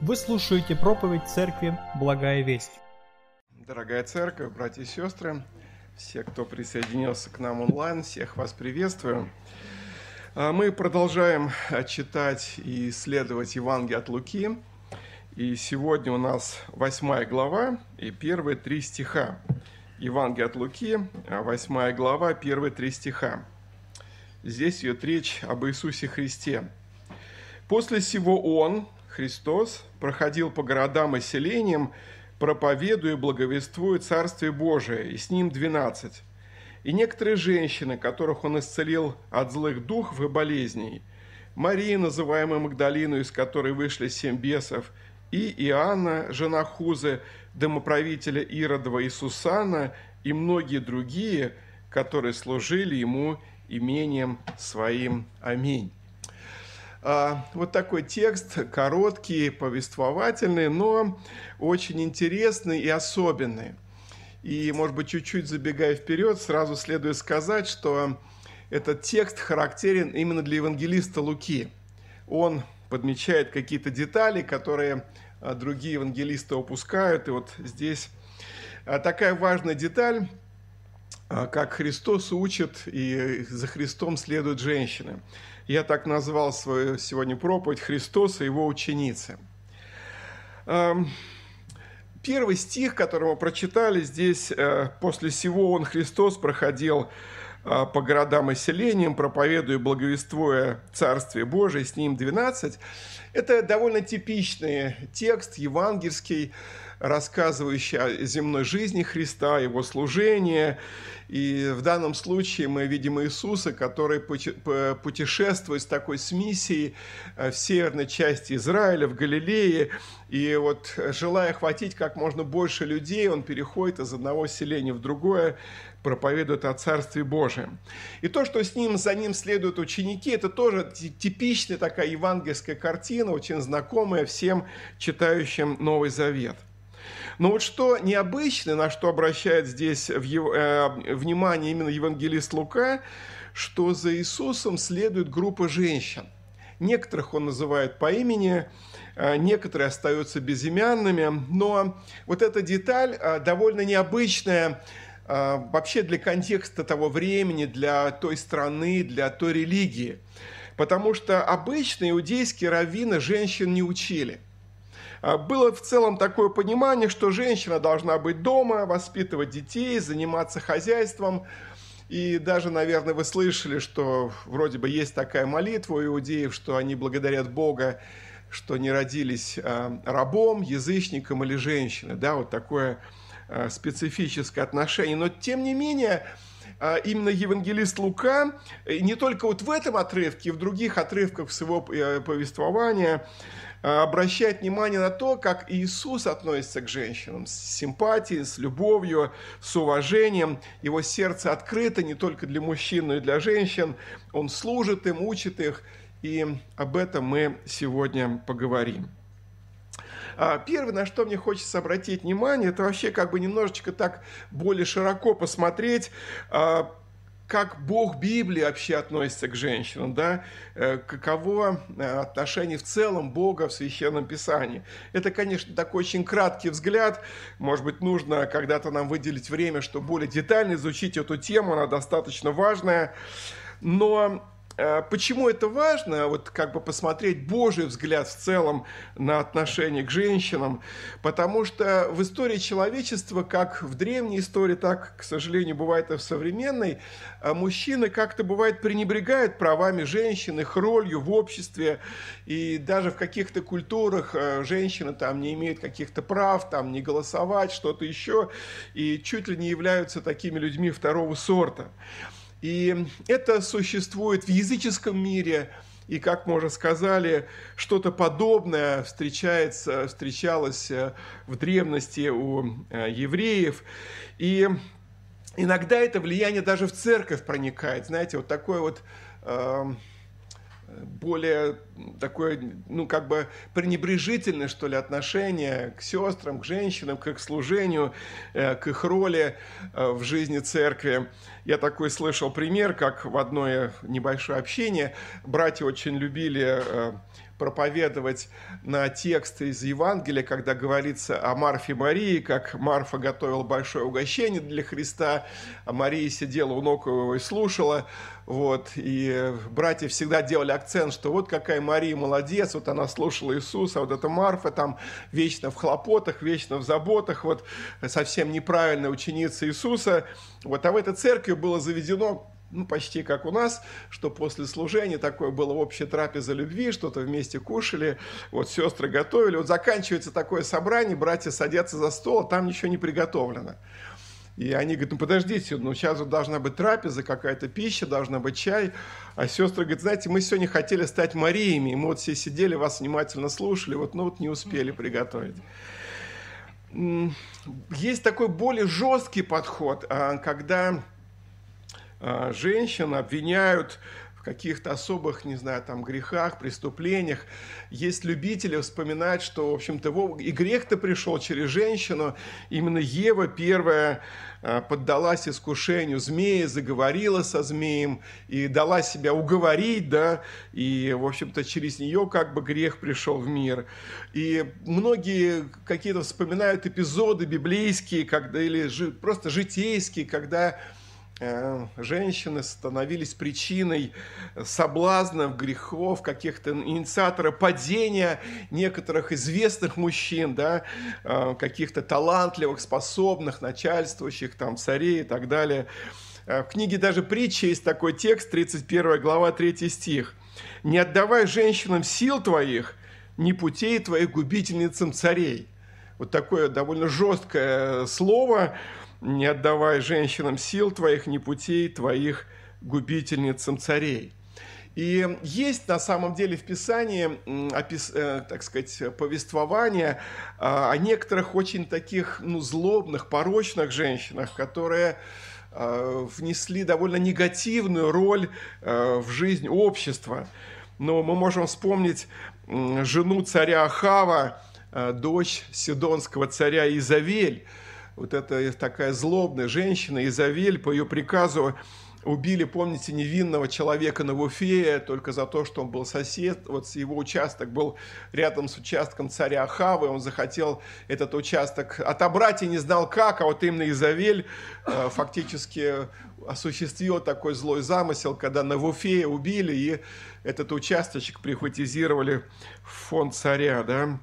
Вы слушаете проповедь Церкви «Благая весть». Дорогая церковь, братья и сестры, все, кто присоединился к нам онлайн, всех вас приветствую. А, мы продолжаем а, читать и исследовать Евангелие от Луки. И сегодня у нас восьмая глава и первые три стиха. Евангелие от Луки, а, восьмая глава, первые три стиха. Здесь идет речь об Иисусе Христе. «После сего Он, Христос, проходил по городам и селениям, проповедуя и благовествуя Царствие Божие, и с Ним двенадцать. И некоторые женщины, которых Он исцелил от злых духов и болезней, Мария, называемая Магдалину, из которой вышли семь бесов, и Иоанна, жена Хузы, домоправителя Иродова и Сусана, и многие другие, которые служили Ему имением своим. Аминь. А, вот такой текст, короткий, повествовательный, но очень интересный и особенный. И, может быть, чуть-чуть забегая вперед, сразу следует сказать, что этот текст характерен именно для евангелиста Луки. Он подмечает какие-то детали, которые а, другие евангелисты упускают. И вот здесь а, такая важная деталь – как Христос учит и за Христом следуют женщины. Я так назвал свою сегодня проповедь «Христос и его ученицы». Первый стих, который мы прочитали здесь, э, «После всего он, Христос, проходил по городам и селениям, проповедуя благовествуя Царствие Божие, с ним 12. Это довольно типичный текст евангельский, рассказывающий о земной жизни Христа, его служении. И в данном случае мы видим Иисуса, который путешествует с такой с миссией э, в северной части Израиля, в Галилее. И вот желая охватить как можно больше людей, он переходит из одного селения в другое, проповедует о Царстве Божьем. И то, что с ним, за ним следуют ученики, это тоже типичная такая евангельская картина, очень знакомая всем читающим Новый Завет – но вот что необычно, на что обращает здесь в его, э, внимание именно евангелист Лука, что за Иисусом следует группа женщин. Некоторых он называет по имени, э, некоторые остаются безымянными, но вот эта деталь э, довольно необычная вообще для контекста того времени, для той страны, для той религии. Потому что обычно иудейские раввины женщин не учили – а, было в целом такое понимание, что женщина должна быть дома, воспитывать детей, заниматься хозяйством. И даже, наверное, вы слышали, что вроде бы есть такая молитва у иудеев, что они благодарят Бога, что не родились а, рабом, язычником или женщиной. Да, вот такое а, специфическое отношение. Но, тем не менее, именно евангелист Лука, не только вот в этом отрывке, и в других отрывках своего э, повествования, Э, обращает внимание на то, как Иисус относится к женщинам с симпатией, с любовью, с уважением. Его сердце открыто не только для мужчин, но и для женщин. Он служит им, учит их, и об этом мы сегодня поговорим. А, первое, на что мне хочется обратить внимание, это вообще как бы немножечко так более широко посмотреть, а, как Бог Библии вообще относится к женщинам, да, э, каково э, отношение в целом Бога в Священном Писании. Это, конечно, такой очень краткий взгляд, может быть, нужно когда-то нам выделить время, чтобы более детально изучить эту тему, она достаточно важная, но почему это важно, вот как бы посмотреть Божий взгляд в целом на отношение к женщинам? Потому что в истории человечества, как в древней истории, так, к сожалению, бывает и в современной, э, мужчины как-то бывает пренебрегают правами женщин, их ролью в обществе, и даже в каких-то культурах э, женщины там не имеют каких-то прав, там не голосовать, что-то еще, и чуть ли не являются такими людьми второго сорта. И это существует в языческом мире, и, как мы уже сказали, что-то подобное встречается, встречалось э, в древности у э, евреев. И иногда это влияние даже в церковь проникает. Знаете, вот такое вот эм, более такое, ну, как бы пренебрежительное, что ли, отношение к сестрам, к женщинам, к их служению, э, к их роли э, в жизни церкви. Я такой слышал пример, как в одно небольшое общение братья очень любили э, проповедовать на тексты из Евангелия, когда говорится о Марфе и Марии, как Марфа готовила большое угощение для Христа, а Мария сидела у ног его и слушала. Вот, и братья всегда делали акцент, что вот какая Мария молодец, вот она слушала Иисуса, вот эта Марфа там вечно в хлопотах, вечно в заботах, вот совсем неправильная ученица Иисуса. Вот, а в этой церкви было заведено ну, почти как у нас, что после служения такое было общее трапеза любви, что-то вместе кушали, вот сестры готовили, вот заканчивается такое собрание, братья садятся за стол, а там ничего не приготовлено. И они говорят, ну подождите, ну сейчас вот должна быть трапеза, какая-то пища, должна быть чай. А сестры говорят, знаете, мы сегодня хотели стать Мариями, и мы вот все сидели, вас внимательно слушали, вот, ну вот не успели приготовить. Есть такой более жесткий подход, а, когда женщин обвиняют в каких-то особых, не знаю, там, грехах, преступлениях. Есть любители вспоминать, что, в общем-то, и грех-то пришел через женщину. Именно Ева первая а, поддалась искушению змея, заговорила со змеем и дала себя уговорить, да, и, в общем-то, через нее как бы грех пришел в мир. И многие какие-то вспоминают эпизоды библейские, когда, или просто житейские, когда женщины становились причиной соблазнов, грехов, каких-то инициаторов падения некоторых известных мужчин, да, э, каких-то талантливых, способных, начальствующих, там, царей и так далее. Э, в книге даже притчи есть такой текст, 31 глава, 3 стих. «Не отдавай женщинам сил твоих, ни путей твоих губительницам царей». Вот такое довольно жесткое слово, не отдавай женщинам сил твоих, ни путей твоих губительницам царей. И есть на самом деле в Писании, э, так сказать, повествование о некоторых очень таких ну, злобных, порочных женщинах, которые а, внесли довольно негативную роль а, в жизнь общества. Но мы можем вспомнить жену царя Ахава, дочь сидонского царя Изавель, вот эта такая злобная женщина, Изавель, по ее приказу убили, помните, невинного человека на Вуфе только за то, что он был сосед. Вот его участок был рядом с участком царя Ахавы. Он захотел этот участок отобрать и не знал как, а вот именно Изавель э, фактически осуществил такой злой замысел, когда на Вуфе убили и этот участочек прихватизировали в фонд царя, да.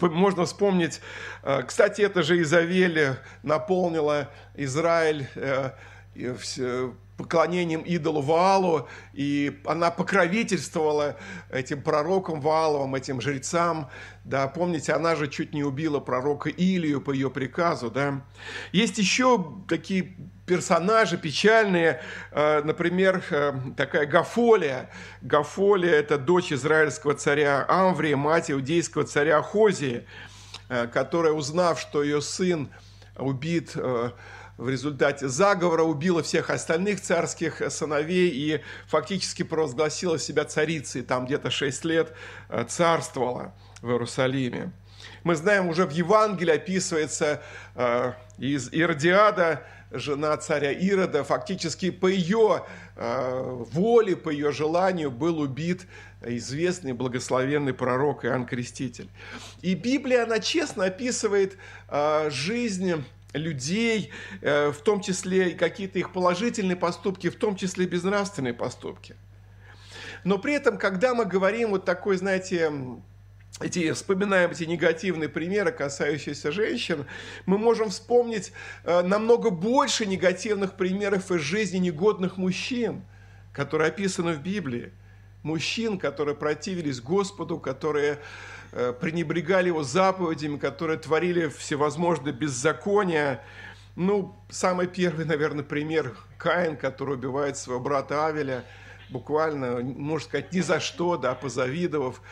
Можно вспомнить, э, кстати, это же Изавель наполнила Израиль э, поклонением идолу Ваалу, и она покровительствовала этим пророкам Вааловым, этим жрецам, да, помните, она же чуть не убила пророка Илию по ее приказу, да. Есть еще такие персонажи печальные, э, например, э, такая Гафолия. Гафолия – это дочь израильского царя Амврия, мать иудейского царя Хозии, э, которая, узнав, что ее сын убит в результате заговора, убила всех остальных царских сыновей и фактически провозгласила себя царицей, там где-то 6 лет царствовала в Иерусалиме. Мы знаем, уже в Евангелии описывается из Иродиада, жена царя Ирода, фактически по ее э, воле, по ее желанию был убит известный благословенный пророк Иоанн Креститель. И Библия, она честно описывает э, жизнь людей, э, в том числе и какие-то их положительные поступки, в том числе и безнравственные поступки. Но при этом, когда мы говорим вот такой, знаете, эти, вспоминаем эти негативные примеры, касающиеся женщин, мы можем вспомнить э, намного больше негативных примеров из жизни негодных мужчин, которые описаны в Библии. Мужчин, которые противились Господу, которые пренебрегали Его заповедями, которые творили всевозможные беззакония. Ну, самый первый, наверное, пример – Каин, который убивает своего брата Авеля – буквально, можно сказать, ни за что, да, позавидовав,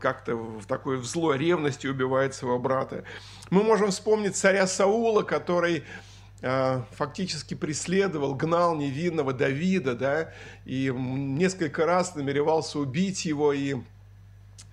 как-то в такой в злой ревности убивает своего брата. Мы можем вспомнить царя Саула, который э, фактически преследовал, гнал невинного Давида, да, и несколько раз намеревался убить его, и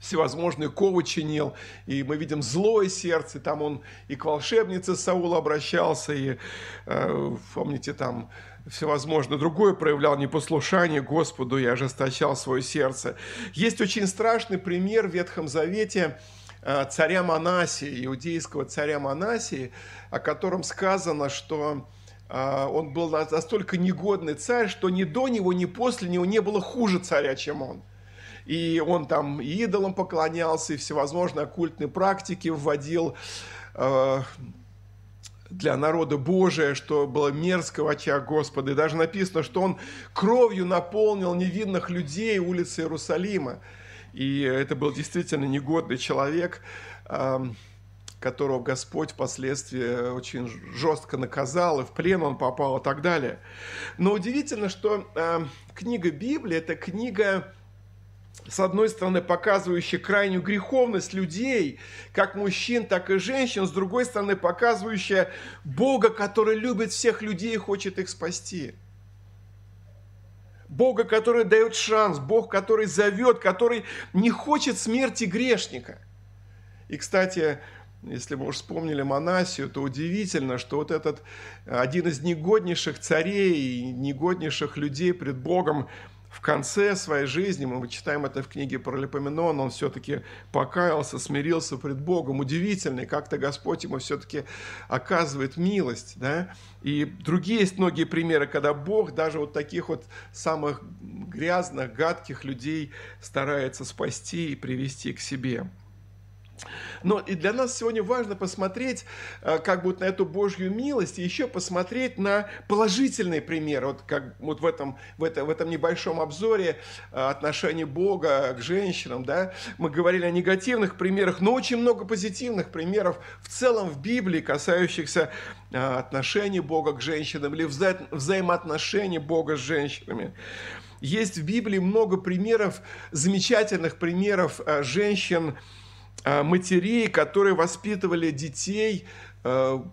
всевозможные ковы чинил, и мы видим злое сердце, там он и к волшебнице Саула обращался, и, э, помните, там всевозможно другое проявлял непослушание Господу и ожесточал свое сердце. Есть очень страшный пример в Ветхом Завете э, царя Манасии, иудейского царя Манасии, о котором сказано, что э, он был настолько негодный царь, что ни до него, ни после него не было хуже царя, чем он – и он там и идолам поклонялся, и всевозможные оккультные практики вводил э, для народа Божия, что было мерзко в очах Господа. И даже написано, что он кровью наполнил невинных людей улицы Иерусалима. И это был действительно негодный человек, э, которого Господь впоследствии очень жестко наказал, и в плен он попал и так далее. Но удивительно, что э, книга Библии – это книга с одной стороны, показывающая крайнюю греховность людей, как мужчин, так и женщин, с другой стороны, показывающая Бога, который любит всех людей и хочет их спасти. Бога, который дает шанс, Бог, который зовет, который не хочет смерти грешника. И, кстати, если мы уж вспомнили Монасию, то удивительно, что вот этот один из негоднейших царей, негоднейших людей пред Богом, в конце своей жизни, мы читаем это в книге про Липоменон, он все-таки покаялся, смирился пред Богом. Удивительно, как-то Господь ему все-таки оказывает милость. Да? И другие есть многие примеры, когда Бог даже вот таких вот самых грязных, гадких людей старается спасти и привести к себе. Но и для нас сегодня важно посмотреть э, как бы на эту Божью милость и еще посмотреть на положительные примеры. Вот как вот в этом, в этом, в этом небольшом обзоре э, отношения Бога к женщинам, да, мы говорили о негативных примерах, но очень много позитивных примеров в целом в Библии, касающихся э, отношений Бога к женщинам или вза взаимоотношений Бога с женщинами. Есть в Библии много примеров, замечательных примеров женщин, матерей, которые воспитывали детей а,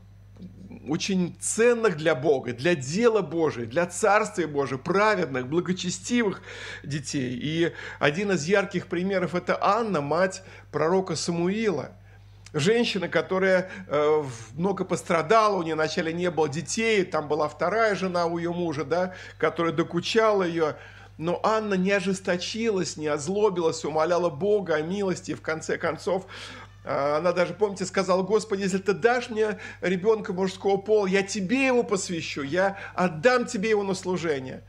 очень ценных для Бога, для дела Божия, для Царствия Божия, праведных, благочестивых детей. И один из ярких примеров – это Анна, мать пророка Самуила. Женщина, которая э, много пострадала, у нее вначале не было детей, там была вторая жена у ее мужа, да, которая докучала ее. Но Анна не ожесточилась, не озлобилась, умоляла Бога о милости. И в конце концов, а, она даже, помните, сказала, Господи, если ты дашь мне ребенка мужского пола, я тебе его посвящу, я отдам тебе его на служение.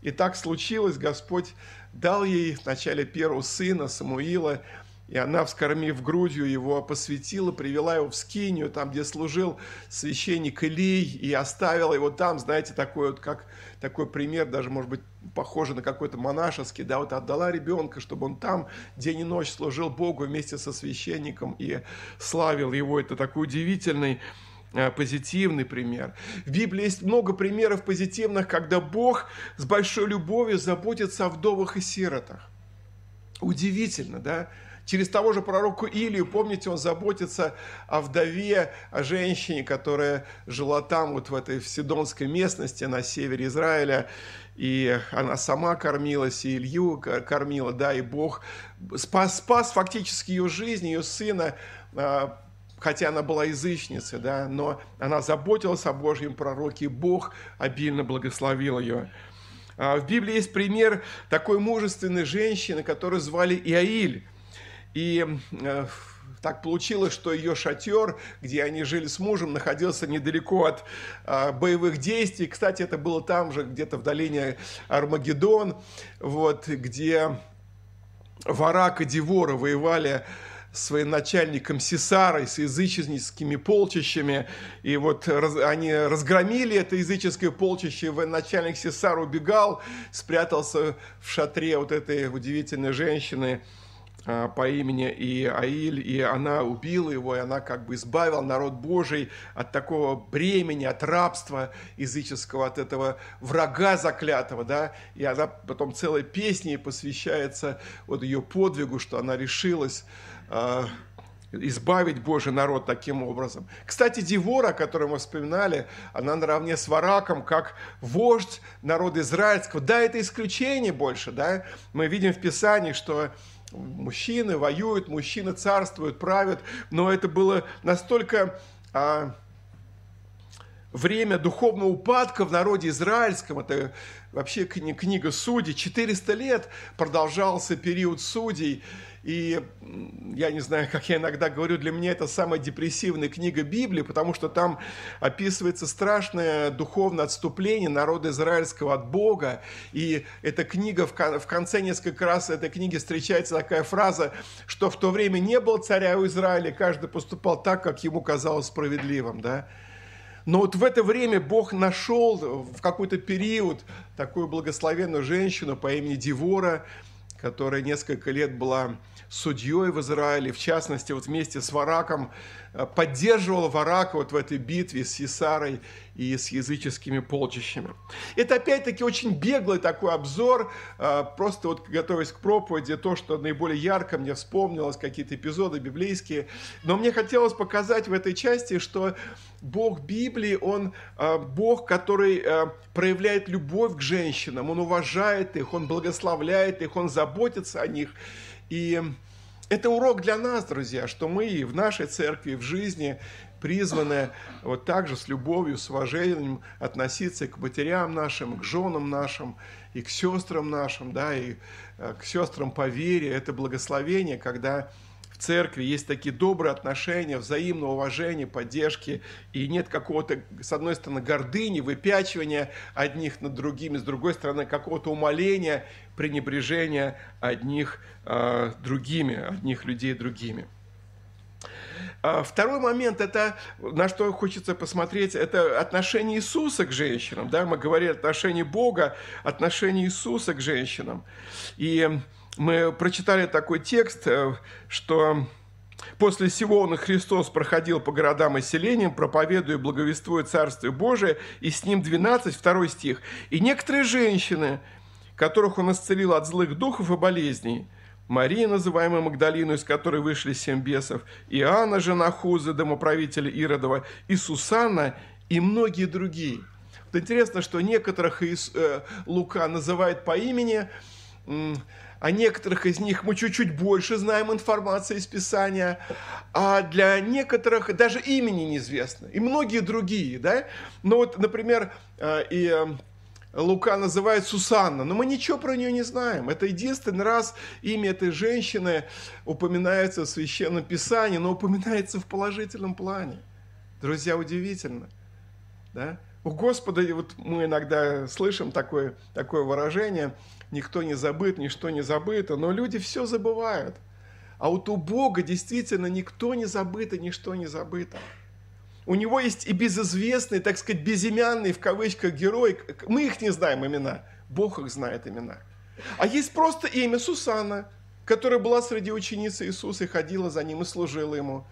И так случилось, Господь дал ей вначале первого сына Самуила, и она, вскормив грудью его, посвятила, привела его в Скинию, там, где служил священник Илий, и оставила его там, знаете, такой вот, как такой пример, даже, может быть, похожий на какой-то монашеский, да, вот отдала ребенка, чтобы он там день и ночь служил Богу вместе со священником и славил его. Это такой удивительный э, позитивный пример. В Библии есть много примеров позитивных, когда Бог с большой любовью заботится о вдовах и сиротах. Удивительно, да? Через того же пророку Илию, помните, он заботится о вдове, о женщине, которая жила там, вот в этой в Сидонской местности на севере Израиля, и она сама кормилась, и Илью кормила, да, и Бог спас, спас фактически ее жизнь, ее сына, а, хотя она была язычницей, да, но она заботилась о Божьем пророке, и Бог обильно благословил ее. А, в Библии есть пример такой мужественной женщины, которую звали Иаиль. И э, так получилось, что ее шатер, где они жили с мужем, находился недалеко от э, боевых действий. Кстати, это было там же, где-то в долине Армагеддон, вот, где Варак и Девора воевали с военачальником Сесарой, с языческими полчищами. И вот раз, они разгромили это языческое полчище, военачальник Сесар убегал, спрятался в шатре вот этой удивительной женщины – по имени Иаиль, и она убила его, и она как бы избавила народ Божий от такого бремени, от рабства языческого, от этого врага заклятого, да, и она потом целой песней посвящается вот ее подвигу, что она решилась э, избавить Божий народ таким образом. Кстати, Девора, которую мы вспоминали, она наравне с Вараком, как вождь народа израильского. Да, это исключение больше, да. Мы видим в Писании, что мужчины воюют, мужчины царствуют, правят, но это было настолько а, время духовного упадка в народе израильском, это вообще книга Судей, 400 лет продолжался период судей, и я не знаю, как я иногда говорю, для меня это самая депрессивная книга Библии, потому что там описывается страшное духовное отступление народа израильского от Бога. И эта книга, в конце несколько раз этой книги встречается такая фраза, что в то время не было царя у Израиля, каждый поступал так, как ему казалось справедливым. Да? Но вот в это время Бог нашел в какой-то период такую благословенную женщину по имени Дивора, которая несколько лет была судьей в Израиле, в частности, вот вместе с Вараком, э, поддерживал Варака вот в этой битве с Исарой и с языческими полчищами. Это опять-таки очень беглый такой обзор, э, просто вот готовясь к проповеди, то, что наиболее ярко мне вспомнилось, какие-то эпизоды библейские. Но мне хотелось показать в этой части, что Бог Библии, Он э, Бог, который проявляет любовь к женщинам, Он уважает их, Он благословляет их, Он заботится о них. И это урок для нас, друзья, что мы в нашей церкви, в жизни призваны вот так же с любовью, с уважением относиться к матерям нашим, к женам нашим и к сестрам нашим, да, и э, к сестрам по вере. Это благословение, когда в церкви есть такие добрые отношения, взаимное уважение, поддержки, и нет какого-то, с одной стороны, гордыни, выпячивания одних над другими, с другой стороны, какого-то умоления, пренебрежения одних э, другими, одних людей другими. А второй момент, это на что хочется посмотреть, это отношение Иисуса к женщинам. Да? Мы говорили отношение Бога, отношение Иисуса к женщинам. И мы прочитали такой текст, э, что После всего он Христос проходил по городам и селениям, проповедуя и благовествуя Царствие Божие, и с ним 12, второй стих. «И некоторые женщины, которых он исцелил от злых духов и болезней, Мария, называемая Магдалину, из которой вышли семь бесов, и Анна, жена Хузы, домоправителя Иродова, и Сусанна, и многие другие». Вот интересно, что некоторых из, э, Лука называет по имени, о некоторых из них мы чуть-чуть больше знаем информации из Писания, а для некоторых даже имени неизвестно, и многие другие, да. Ну вот, например, э, и э, Лука называет Сусанна, но мы ничего про нее не знаем. Это единственный раз имя этой женщины упоминается в Священном Писании, но упоминается в положительном плане. Друзья, удивительно. Да? У Господа, вот мы иногда слышим такое, такое выражение – никто не забыт, ничто не забыто, но люди все забывают. А вот у Бога действительно никто не забыт и ничто не забыто. У него есть и безызвестный, так сказать, безымянный, в кавычках, герой. Мы их не знаем имена, Бог их знает имена. А есть просто имя Сусана, которая была среди учениц Иисуса и ходила за ним и служила ему.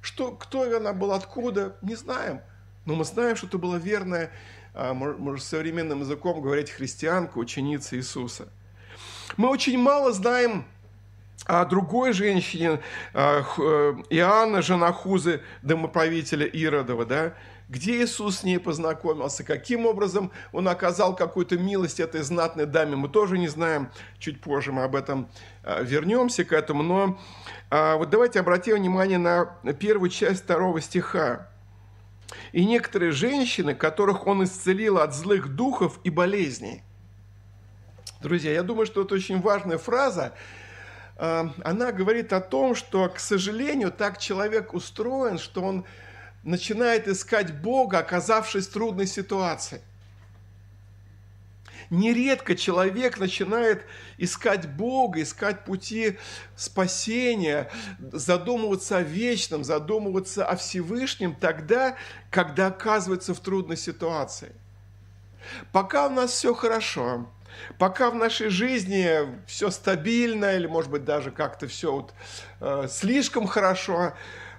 Что, кто она была, откуда, не знаем. Но мы знаем, что это была верная а, можно современным языком говорить, христианка, ученица Иисуса. Мы очень мало знаем о другой женщине, а, э, Иоанна, жена Хузы, домоправителя Иродова, да, где Иисус с ней познакомился, каким образом он оказал какую-то милость этой знатной даме, мы тоже не знаем, чуть позже мы об этом а, вернемся к этому, но вот давайте обратим внимание на первую часть второго стиха. И некоторые женщины, которых он исцелил от злых духов и болезней. Друзья, я думаю, что это очень важная фраза. А, она говорит о том, что, к сожалению, так человек устроен, что он начинает искать Бога, оказавшись в трудной ситуации – Нередко человек начинает искать Бога, искать пути спасения, задумываться о вечном, задумываться о Всевышнем тогда, когда оказывается в трудной ситуации. Пока у нас все хорошо, пока в нашей жизни все стабильно или, может быть, даже как-то все вот, э, слишком хорошо,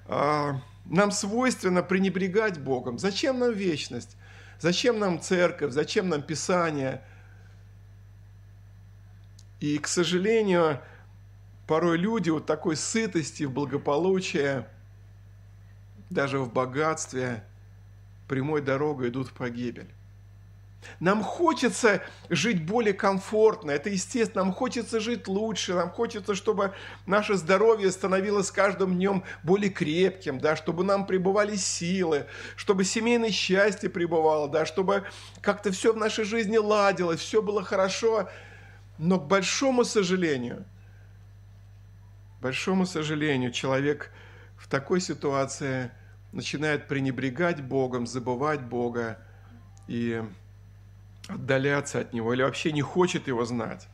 э, нам свойственно пренебрегать Богом. Зачем нам вечность? Зачем нам церковь? Зачем нам Писание? И, к сожалению, порой люди вот такой сытости, в благополучии, даже в богатстве, прямой дорогой идут в погибель. Нам хочется жить более комфортно, это естественно, нам хочется жить лучше, нам хочется, чтобы наше здоровье становилось с каждым днем более крепким, да, чтобы нам пребывали силы, чтобы семейное счастье пребывало, да, чтобы как-то все в нашей жизни ладилось, все было хорошо. Но к большому сожалению, большому сожалению, человек в такой ситуации начинает пренебрегать Богом, забывать Бога и отдаляться от Него или вообще не хочет Его знать.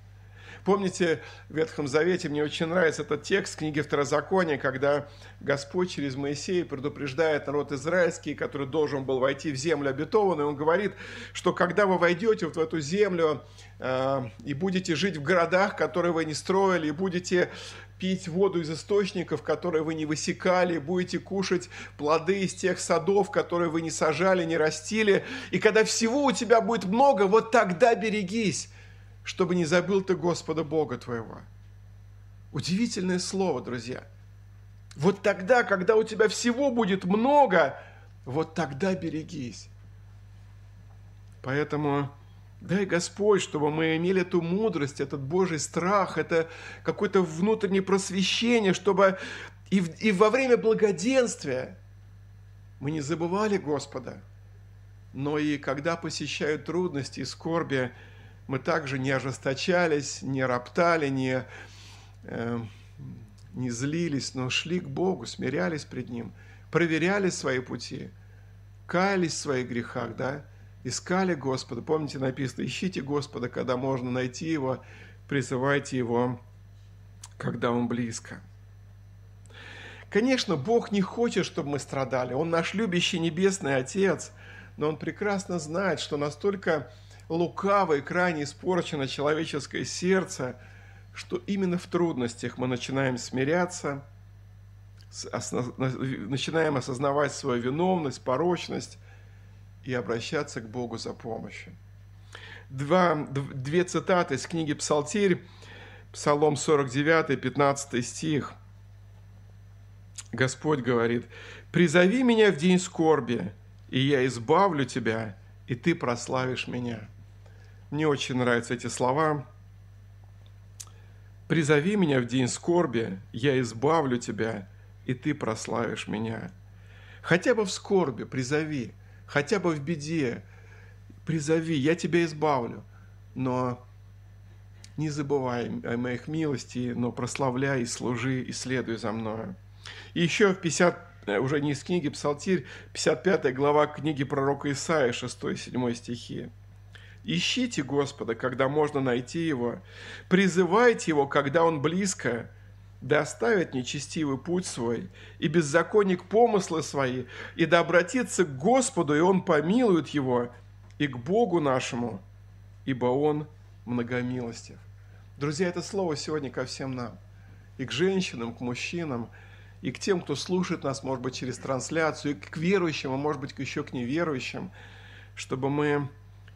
Помните, в Ветхом Завете мне очень нравится этот текст книги Второзакония, когда Господь через Моисея предупреждает народ израильский, который должен был войти в землю обетованную. Он говорит, что когда вы войдете вот в эту землю э, и будете жить в городах, которые вы не строили, и будете пить воду из источников, которые вы не высекали, будете кушать плоды из тех садов, которые вы не сажали, не растили. И когда всего у тебя будет много, вот тогда берегись, чтобы не забыл ты Господа Бога твоего. Удивительное слово, друзья. Вот тогда, когда у тебя всего будет много, вот тогда берегись. Поэтому Дай, Господь, чтобы мы имели эту мудрость, этот Божий страх, это какое-то внутреннее просвещение, чтобы и, в, и во время благоденствия мы не забывали Господа, но и когда посещают трудности и скорби, мы также не ожесточались, не роптали, не, э, не злились, но шли к Богу, смирялись пред Ним, проверяли свои пути, каялись в своих грехах, да, искали Господа. Помните, написано, ищите Господа, когда можно найти Его, призывайте Его, когда Он близко. Конечно, Бог не хочет, чтобы мы страдали. Он наш любящий небесный Отец, но Он прекрасно знает, что настолько лукаво и крайне испорчено человеческое сердце, что именно в трудностях мы начинаем смиряться, начинаем осознавать свою виновность, порочность – и обращаться к Богу за помощью. Два, две цитаты из книги «Псалтирь», Псалом 49, 15 стих. Господь говорит, «Призови меня в день скорби, и я избавлю тебя, и ты прославишь меня». Мне очень нравятся эти слова. «Призови меня в день скорби, я избавлю тебя, и ты прославишь меня». Хотя бы в скорби призови – хотя бы в беде, призови, я тебя избавлю. Но не забывай о моих милости, но прославляй и служи, и следуй за мною. И еще в 50, э, уже не из книги Псалтирь, 55 глава книги пророка Исаия, 6-7 стихи. Ищите Господа, когда можно найти Его. Призывайте Его, когда Он близко да оставит нечестивый путь свой, и беззаконник помыслы свои, и да обратится к Господу, и Он помилует его, и к Богу нашему, ибо Он многомилостив. Друзья, это слово сегодня ко всем нам, и к женщинам, к мужчинам, и к тем, кто слушает нас, может быть, через трансляцию, и к верующим, а может быть, еще к неверующим, чтобы мы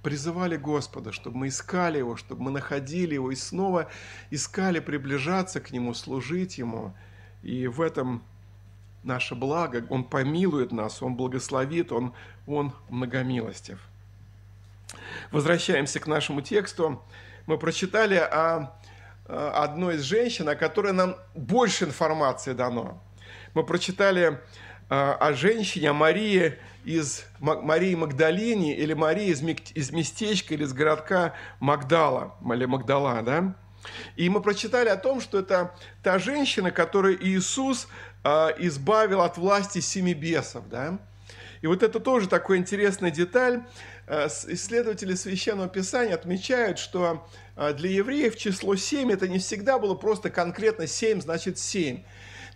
призывали Господа, чтобы мы искали Его, чтобы мы находили Его и снова искали приближаться к Нему, служить Ему. И в этом наше благо. Он помилует нас, Он благословит, Он, Он многомилостив. Возвращаемся к нашему тексту. Мы прочитали о одной из женщин, о которой нам больше информации дано. Мы прочитали о женщине, о Марии, из Марии Магдалини или Марии из, из местечка или из городка Магдала, или Магдала, да? И мы прочитали о том, что это та женщина, которую Иисус э, избавил от власти семи бесов, да? И вот это тоже такой интересная деталь. Э, исследователи Священного Писания отмечают, что э, для евреев число 7 это не всегда было просто конкретно 7, значит 7.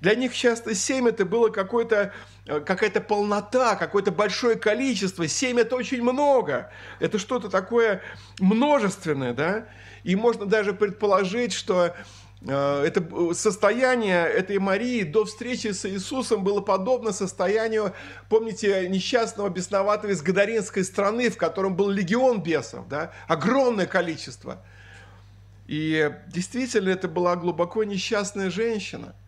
Для них часто семь это было какое-то, э, какая-то полнота, какое-то большое количество. Семь это очень много. Это что-то такое множественное, да? И можно даже предположить, что э, это состояние этой Марии до встречи с Иисусом было подобно состоянию, помните, несчастного бесноватого из Гадаринской страны, в котором был легион бесов, да? огромное количество. И действительно, это была глубоко несчастная женщина –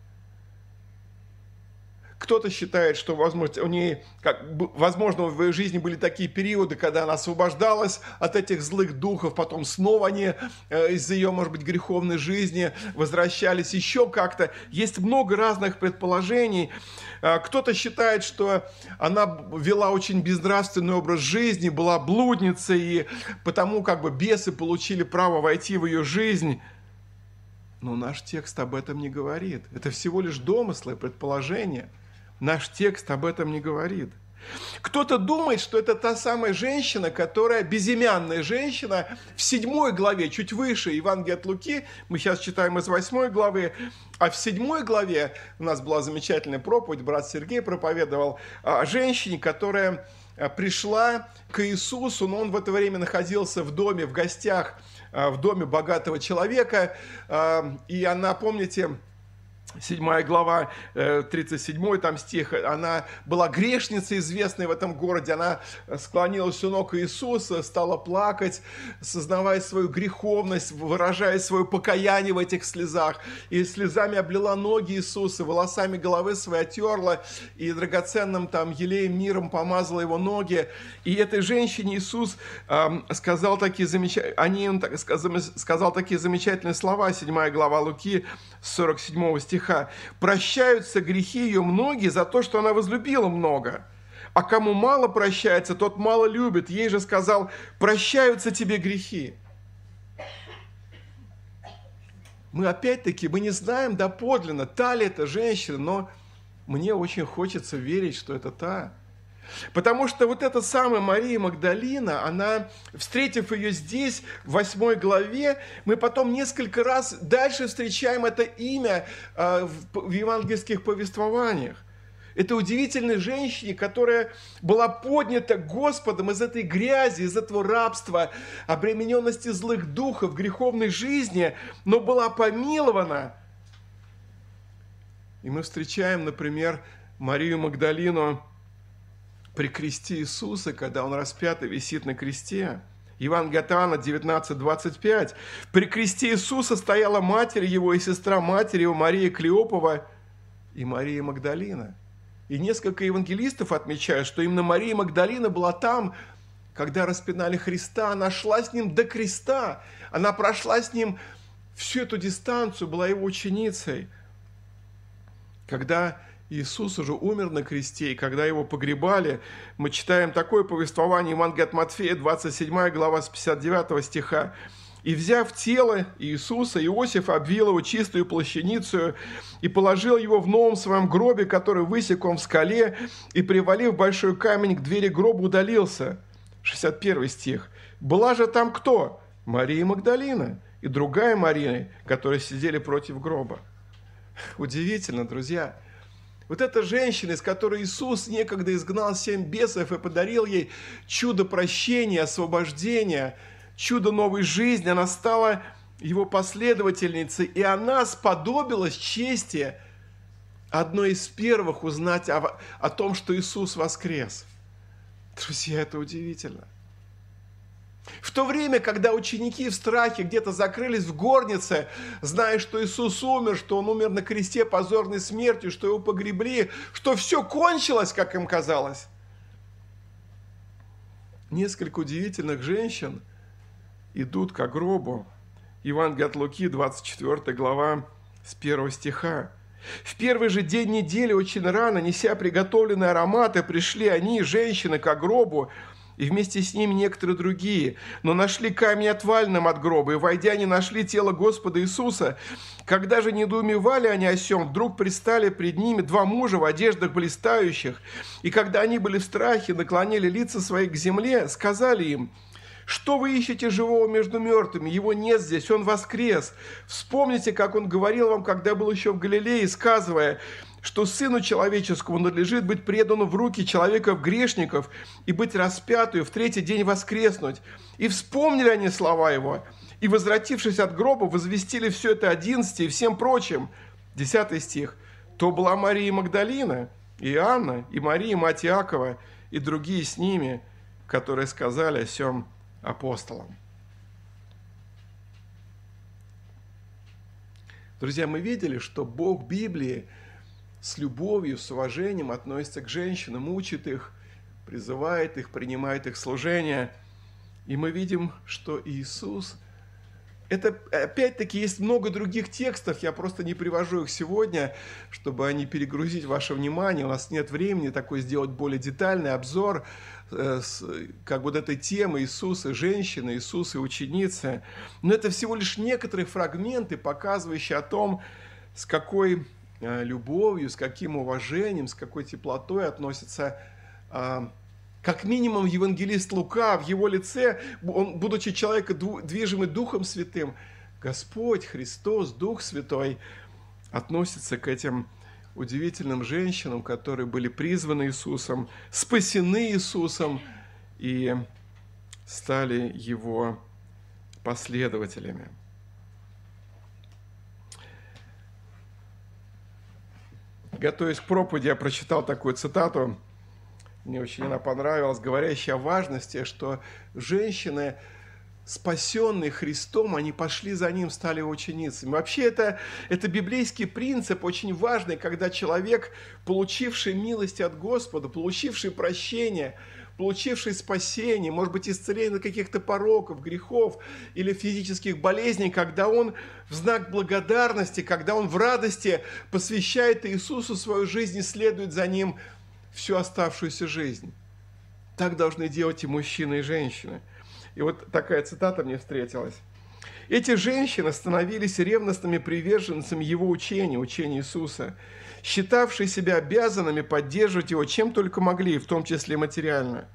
Кто-то считает, что, возможно, у нее, как, возможно, в ее жизни были такие периоды, когда она освобождалась от этих злых духов, потом снова они э, из-за ее, может быть, греховной жизни возвращались еще как-то. Есть много разных предположений. Э, кто-то считает, что она вела очень безнравственный образ жизни, была блудницей, и потому как бы бесы получили право войти в ее жизнь. Но наш текст об этом не говорит. Это всего лишь домыслы, предположения. Наш текст об этом не говорит. Кто-то думает, что это та самая женщина, которая, безымянная женщина, в седьмой главе, чуть выше Евангелия от Луки, мы сейчас читаем из восьмой главы, а в седьмой главе у нас была замечательная проповедь, брат Сергей проповедовал о женщине, которая а, пришла к Иисусу, но он в это время находился в доме, в гостях, а, в доме богатого человека, а, и она, помните, 7 глава, 37 э, там стих, она была грешницей известной в этом городе, она склонилась у ног Иисуса, стала плакать, сознавая свою греховность, выражая свое покаяние в этих слезах, и слезами облила ноги Иисуса, волосами головы своей отерла, и драгоценным там елеем миром помазала его ноги, и этой женщине Иисус э, сказал такие замечательные, они он так, сказал такие замечательные слова, 7 глава Луки, 47 стиха. «Прощаются грехи ее многие за то, что она возлюбила много. А кому мало прощается, тот мало любит. Ей же сказал, прощаются тебе грехи». Мы опять-таки, мы не знаем доподлинно, та ли это женщина, но мне очень хочется верить, что это та. Потому что вот эта самая Мария Магдалина, она, встретив ее здесь, в восьмой главе, мы потом несколько раз дальше встречаем это имя а, в евангельских повествованиях. Это удивительной женщине, которая была поднята Господом из этой грязи, из этого рабства, обремененности злых духов, греховной жизни, но была помилована. И мы встречаем, например, Марию Магдалину, при кресте Иисуса, когда Он распят и висит на кресте. От Иоанна 19:25. При кресте Иисуса стояла матерь его и сестра матери его Мария Клеопова и Мария Магдалина. И несколько евангелистов отмечают, что именно Мария Магдалина была там, когда распинали Христа, она шла с ним до креста, она прошла с ним всю эту дистанцию, была его ученицей. Когда Иисус уже умер на кресте, и когда его погребали, мы читаем такое повествование Евангелия от Матфея, 27 глава с 59 стиха. «И, взяв тело Иисуса, Иосиф обвил его чистую плащаницу и положил его в новом своем гробе, который высек он в скале, и, привалив большой камень к двери гроба, удалился». 61 стих. «Была же там кто? Мария Магдалина и другая Мария, которые сидели против гроба». Удивительно, друзья. Вот эта женщина, из которой Иисус некогда изгнал семь бесов и подарил ей чудо прощения, освобождения, чудо новой жизни, она стала его последовательницей, и она сподобилась чести одной из первых узнать о, о том, что Иисус воскрес. Друзья, это удивительно. В то время, когда ученики в страхе где-то закрылись в горнице, зная, что Иисус умер, что Он умер на кресте позорной смертью, что Его погребли, что все кончилось, как им казалось, несколько удивительных женщин идут к гробу. Евангелие от Луки, 24 глава, с 1 стиха. В первый же день недели очень рано, неся приготовленные ароматы, пришли они, женщины, к гробу, и вместе с ними некоторые другие, но нашли камень отвальным от гроба, и, войдя, не нашли тело Господа Иисуса. Когда же недоумевали они о сем, вдруг пристали пред ними два мужа в одеждах блистающих, и когда они были в страхе, наклонили лица свои к земле, сказали им, что вы ищете живого между мертвыми? Его нет здесь, он воскрес. Вспомните, как он говорил вам, когда был еще в Галилее, сказывая, что Сыну Человеческому надлежит быть предану в руки человеков-грешников и быть распятую, в третий день воскреснуть. И вспомнили они слова его, и, возвратившись от гроба, возвестили все это одиннадцати и всем прочим. Десятый стих. То была Мария Магдалина, и Анна, и Мария, мать Иакова, и другие с ними, которые сказали о сем апостолам. Друзья, мы видели, что Бог Библии – с любовью, с уважением относится к женщинам, учит их, призывает их, принимает их служение. И мы видим, что Иисус – это, опять-таки, есть много других текстов, я просто не привожу их сегодня, чтобы они перегрузить ваше внимание. У нас нет времени такой сделать более детальный обзор э, как вот этой темы Иисуса, женщины, Иисуса и ученицы. Но это всего лишь некоторые фрагменты, показывающие о том, с какой любовью, с каким уважением, с какой теплотой относятся э, как минимум евангелист Лука в его лице, он, будучи человеком движимый Духом Святым, Господь, Христос, Дух Святой относится к этим удивительным женщинам, которые были призваны Иисусом, спасены Иисусом и стали Его последователями. Готовясь к проповеди, я прочитал такую цитату – мне очень она понравилась, говорящая о важности, что женщины, спасенные Христом, они пошли за Ним, стали ученицами. Вообще это, это библейский принцип, очень важный, когда человек, получивший милость от Господа, получивший прощение, получивший спасение, может быть, исцеление каких-то пороков, грехов или физических болезней, когда он в знак благодарности, когда он в радости посвящает Иисусу свою жизнь и следует за Ним всю оставшуюся жизнь. Так должны делать и мужчины, и женщины. И вот такая цитата мне встретилась. Эти женщины становились ревностными приверженцами его учения, учения Иисуса, считавшие себя обязанными поддерживать его чем только могли, в том числе материально.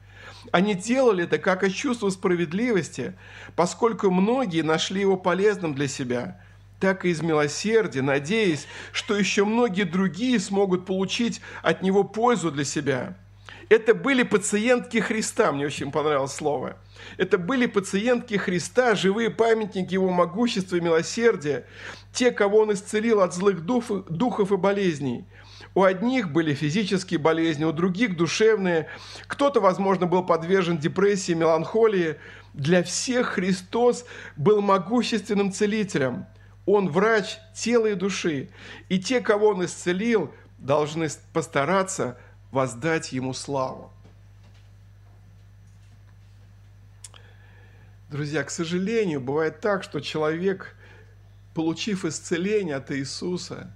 Они делали это как из чувства справедливости, поскольку многие нашли его полезным для себя – так и из милосердия, надеясь, что еще многие другие смогут получить от него пользу для себя. Это были пациентки Христа, мне очень понравилось слово. Это были пациентки Христа, живые памятники Его могущества и милосердия, те, кого Он исцелил от злых духов и болезней. У одних были физические болезни, у других душевные. Кто-то, возможно, был подвержен депрессии, меланхолии. Для всех Христос был могущественным целителем – он врач тела и души, и те, кого Он исцелил, должны постараться воздать Ему славу. Друзья, к сожалению, бывает так, что человек, получив исцеление от Иисуса,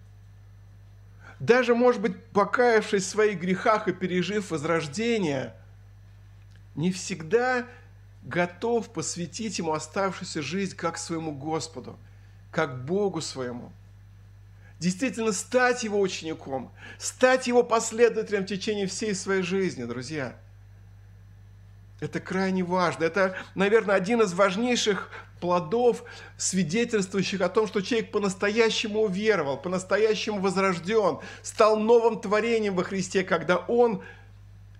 даже, может быть, покаявшись в своих грехах и пережив возрождение, не всегда готов посвятить ему оставшуюся жизнь как своему Господу – как Богу своему. Действительно стать Его учеником, стать Его последователем в течение всей своей жизни, друзья. Это крайне важно. Это, наверное, один из важнейших плодов, свидетельствующих о том, что человек по-настоящему уверовал, по-настоящему возрожден, стал новым творением во Христе, когда он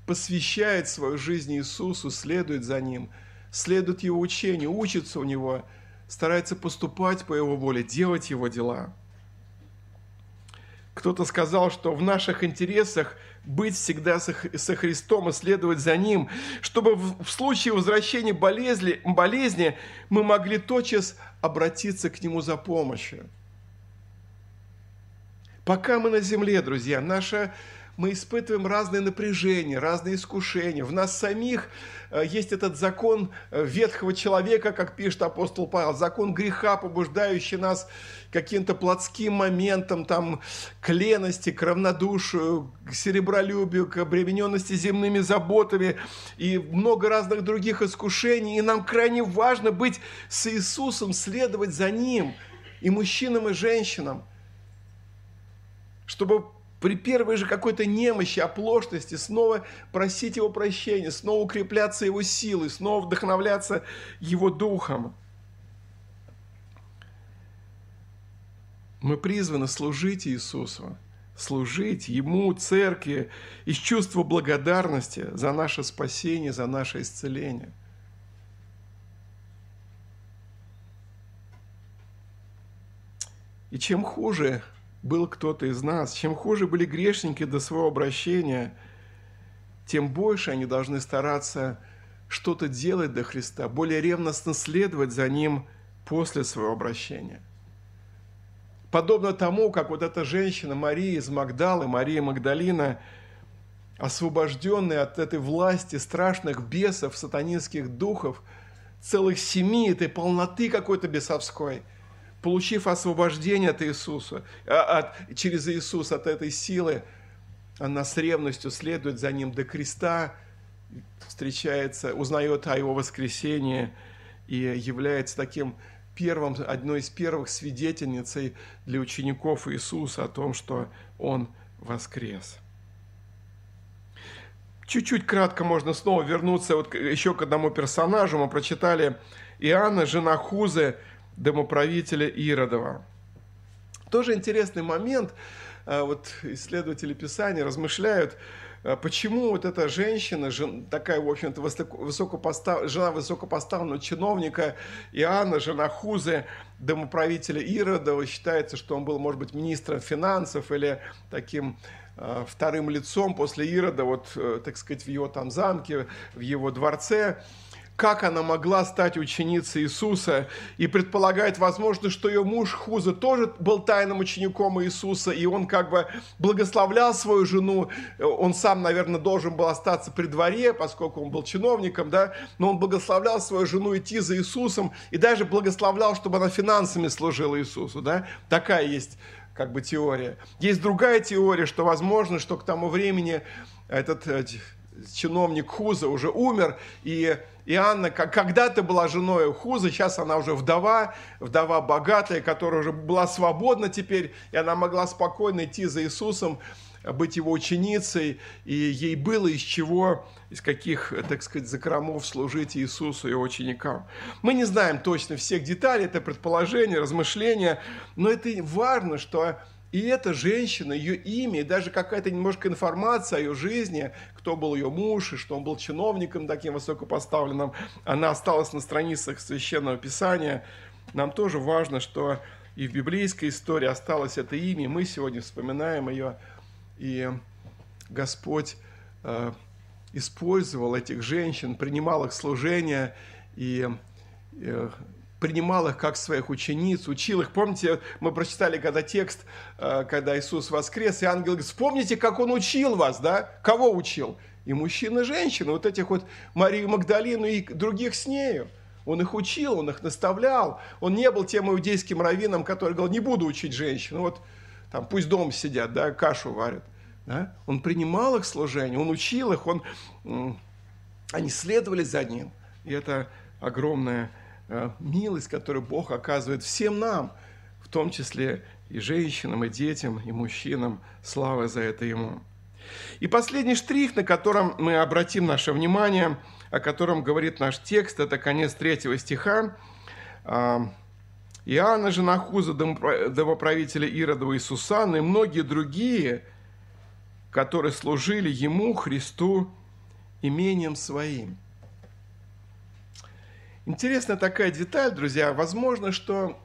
посвящает свою жизнь Иисусу, следует за Ним, следует Его учению, учится у Него – старается поступать по Его воле, делать Его дела. Кто-то сказал, что в наших интересах быть всегда со Христом и следовать за Ним, чтобы в случае возвращения болезни, болезни мы могли тотчас обратиться к Нему за помощью. Пока мы на земле, друзья, наша мы испытываем разные напряжения, разные искушения. В нас самих э, есть этот закон э, ветхого человека, как пишет апостол Павел, закон греха, побуждающий нас каким-то плотским моментом, там, к лености, к равнодушию, к серебролюбию, к обремененности земными заботами и много разных других искушений. И нам крайне важно быть с Иисусом, следовать за Ним, и мужчинам, и женщинам, чтобы при первой же какой-то немощи, оплошности снова просить Его прощения, снова укрепляться Его силой, снова вдохновляться Его Духом. Мы призваны служить Иисусу, служить Ему, Церкви, из чувства благодарности за наше спасение, за наше исцеление. И чем хуже был кто-то из нас, чем хуже были грешники до своего обращения, тем больше они должны стараться что-то делать до Христа, более ревностно следовать за Ним после своего обращения. Подобно тому, как вот эта женщина Мария из Магдалы, Мария Магдалина, освобожденная от этой власти страшных бесов, сатанинских духов, целых семи, этой полноты какой-то бесовской, получив освобождение от Иисуса, а, от, через Иисуса от этой силы, она с ревностью следует за ним до креста, встречается, узнает о его воскресении и является таким первым, одной из первых свидетельницей для учеников Иисуса о том, что Он воскрес. Чуть-чуть кратко можно снова вернуться вот еще к одному персонажу. Мы прочитали Иоанна, жена Хузы, домоправителя Иродова. Тоже интересный момент. А, вот исследователи Писания размышляют, а почему вот эта женщина, такая, в общем-то, высокопостав... жена высокопоставленного чиновника Иоанна, жена Хузы, домоправителя Иродова, считается, что он был, может быть, министром финансов или таким а, вторым лицом после Ирода, вот, э, так сказать, в его там замке, в его дворце как она могла стать ученицей Иисуса, и предполагает, возможно, что ее муж Хуза тоже был тайным учеником Иисуса, и он как бы благословлял свою жену, он сам, наверное, должен был остаться при дворе, поскольку он был чиновником, да, но он благословлял свою жену идти за Иисусом, и даже благословлял, чтобы она финансами служила Иисусу, да, такая есть как бы теория. Есть другая теория, что возможно, что к тому времени этот э, чиновник Хуза уже умер, и и Анна когда-то была женой Хуза, сейчас она уже вдова, вдова богатая, которая уже была свободна теперь, и она могла спокойно идти за Иисусом, быть его ученицей, и ей было из чего, из каких, так сказать, закромов служить Иисусу и ученикам. Мы не знаем точно всех деталей, это предположение, размышления, но это важно, что и эта женщина, ее имя, и даже какая-то немножко информация о ее жизни, кто был ее муж, и что он был чиновником таким высокопоставленным, она осталась на страницах Священного Писания. Нам тоже важно, что и в библейской истории осталось это имя, мы сегодня вспоминаем ее, и Господь э, использовал этих женщин, принимал их служение, и э, принимал их как своих учениц, учил их. Помните, мы прочитали когда текст, э, когда Иисус воскрес, и ангел говорит, вспомните, как он учил вас, да? Кого учил? И мужчин, и женщин, вот этих вот Марию Магдалину и других с нею. Он их учил, он их наставлял. Он не был тем иудейским раввином, который говорил, не буду учить женщин, вот там пусть дома сидят, да, кашу варят. Да? Он принимал их служение, он учил их, он, они следовали за ним. И это огромная Э, милость, которую Бог оказывает всем нам, в том числе и женщинам, и детям, и мужчинам. Слава за это Ему. И последний штрих, на котором мы обратим наше внимание, о котором говорит наш текст, это конец третьего стиха. А, Иоанна, жена Хуза, домоправителя Иродова и Сусанны, и многие другие, которые служили Ему, Христу, имением своим – Интересная такая деталь, друзья. Возможно, что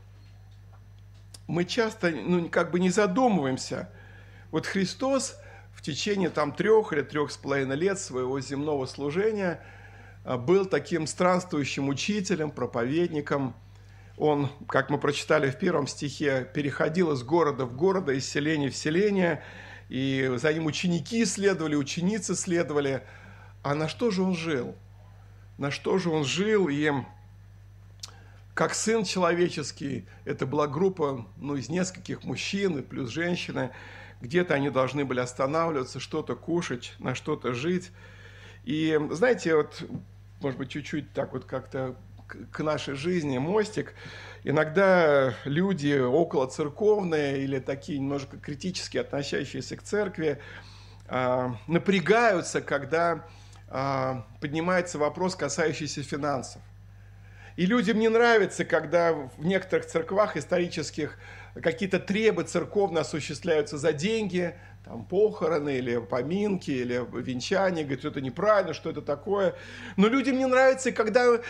мы часто ну, как бы не задумываемся. Вот Христос в течение там трех или трех с половиной лет своего земного служения а, был таким странствующим учителем, проповедником. Он, как мы прочитали в первом стихе, переходил из города в города, из селения в селение, и за ним ученики следовали, ученицы следовали. А на что же он жил? На что же он жил, и как сын человеческий, это была группа ну, из нескольких мужчин и плюс женщины, где-то они должны были останавливаться, что-то кушать, на что-то жить. И знаете, вот, может быть, чуть-чуть так вот как-то к нашей жизни мостик. Иногда люди около церковные или такие немножко критически относящиеся к церкви а, напрягаются, когда поднимается вопрос, касающийся финансов. И людям не нравится, когда в некоторых церквах исторических какие-то требы церковно осуществляются за деньги, там похороны или поминки, или венчание, говорят, что это неправильно, что это такое. Но людям не нравится, когда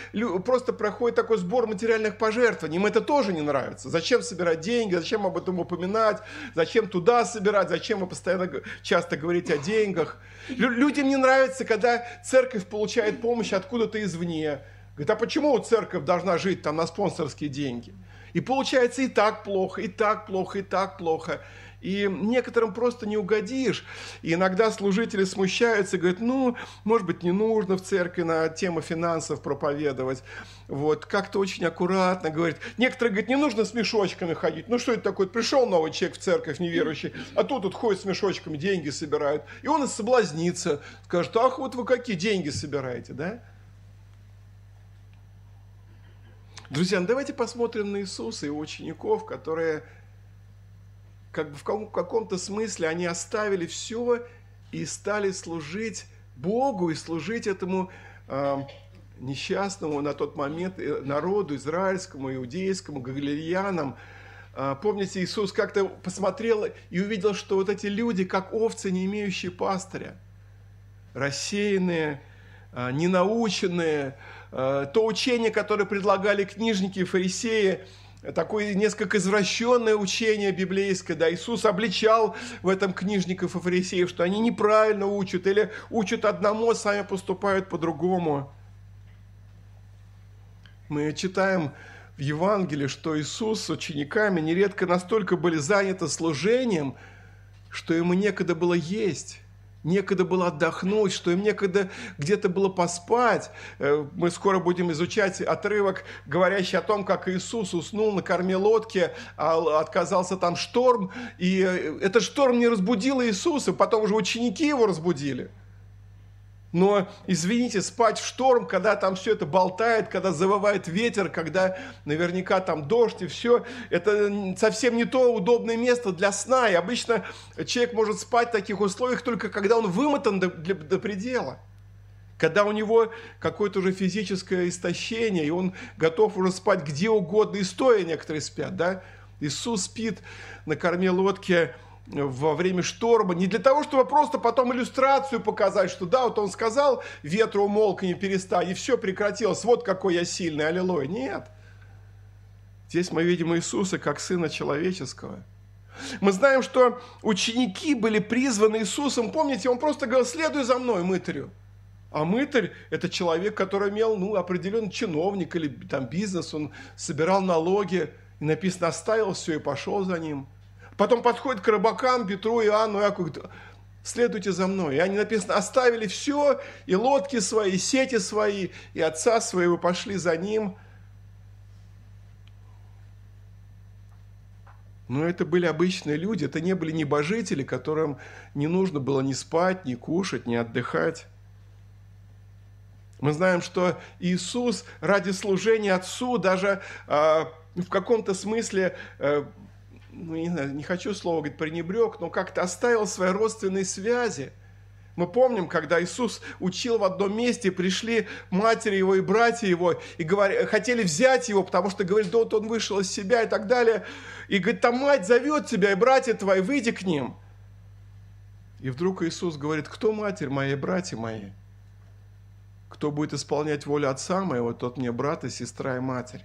просто проходит такой сбор материальных пожертвований. Им это тоже не нравится. Зачем собирать деньги, зачем об этом упоминать, зачем туда собирать, зачем вы постоянно часто говорить о деньгах. Людям не нравится, когда церковь получает помощь откуда-то извне. Говорит, а почему церковь должна жить там на спонсорские деньги? И получается и так плохо, и так плохо, и так плохо. И некоторым просто не угодишь. И иногда служители смущаются, говорят, ну, может быть, не нужно в церкви на тему финансов проповедовать. Вот, как-то очень аккуратно говорит. Некоторые говорят, не нужно с мешочками ходить. Ну, что это такое? Пришел новый человек в церковь неверующий, а тут тут ходит с мешочками, деньги собирают. И он и соблазнится. Скажет, ах, вот вы какие деньги собираете, да? Друзья, ну давайте посмотрим на Иисуса и учеников, которые как бы в каком-то смысле они оставили все и стали служить Богу и служить этому э, несчастному на тот момент э, народу израильскому, иудейскому, галилеянам. Э, помните, Иисус как-то посмотрел и увидел, что вот эти люди, как овцы, не имеющие пастыря, рассеянные, э, ненаученные, то учение, которое предлагали книжники и фарисеи – такое несколько извращенное учение библейское, да, Иисус обличал в этом книжников и фарисеев, что они неправильно учат или учат одному, а сами поступают по-другому. Мы читаем в Евангелии, что Иисус с учениками нередко настолько были заняты служением, что ему некогда было есть некогда было отдохнуть, что им некогда где-то было поспать. Э, мы скоро будем изучать отрывок, говорящий о том, как Иисус уснул на корме лодки, а отказался там шторм, и э, этот шторм не разбудил Иисуса, потом уже ученики его разбудили. Но, извините, спать в шторм, когда там все это болтает, когда завывает ветер, когда наверняка там дождь и все, это совсем не то удобное место для сна. И обычно человек может спать в таких условиях только когда он вымотан до, до, до предела. Когда у него какое-то уже физическое истощение, и он готов уже спать где угодно, и стоя некоторые спят, да? Иисус спит на корме лодки, во время шторма, не для того, чтобы просто потом иллюстрацию показать, что да, вот он сказал, ветру умолк и не перестань, и все прекратилось, вот какой я сильный, аллилуйя. Нет. Здесь мы видим Иисуса как Сына Человеческого. Мы знаем, что ученики были призваны Иисусом. Помните, он просто говорил, следуй за мной, мытарю. А мытарь – это человек, который имел ну, определенный чиновник или там бизнес, он собирал налоги, и написано, оставил все и пошел за ним – Потом подходит к рыбакам Петру, Иоанну, Иакову, говорит, следуйте за мной. И они, написано, оставили все, и лодки свои, и сети свои, и отца своего пошли за ним. Но это были обычные люди, это не были небожители, которым не нужно было ни спать, ни кушать, ни отдыхать. Мы знаем, что Иисус ради служения Отцу даже э, в каком-то смысле э, ну, не знаю, не хочу слово говорить пренебрег, но как-то оставил свои родственные связи. Мы помним, когда Иисус учил в одном месте, пришли матери его и братья его, и говорили, хотели взять его, потому что, говорит, да вот он вышел из себя и так далее. И говорит, там мать зовет тебя, и братья твои, выйди к ним. И вдруг Иисус говорит, кто матерь моя и братья мои? Кто будет исполнять волю Отца моего, тот мне брат и сестра и матерь.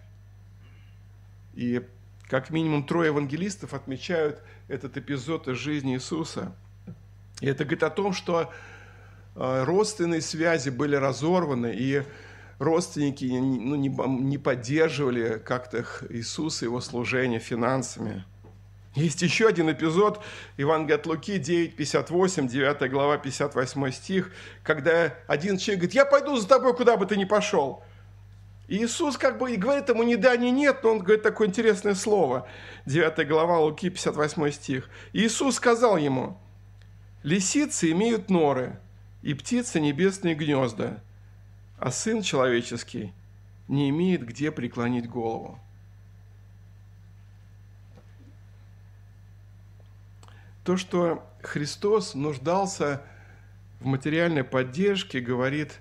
И как минимум трое евангелистов отмечают этот эпизод из жизни Иисуса. И это говорит о том, что э, родственные связи были разорваны, и родственники ну, не, не поддерживали как-то Иисуса, его служение финансами. Есть еще один эпизод, Евангелие от Луки 9.58, 9 глава, 58 стих, когда один человек говорит, я пойду за тобой, куда бы ты ни пошел. Иисус как бы и говорит ему ни да, ни нет, но он говорит такое интересное слово. 9 глава Луки, 58 стих. Иисус сказал ему, «Лисицы имеют норы, и птицы небесные гнезда, а Сын Человеческий не имеет где преклонить голову». То, что Христос нуждался в материальной поддержке, говорит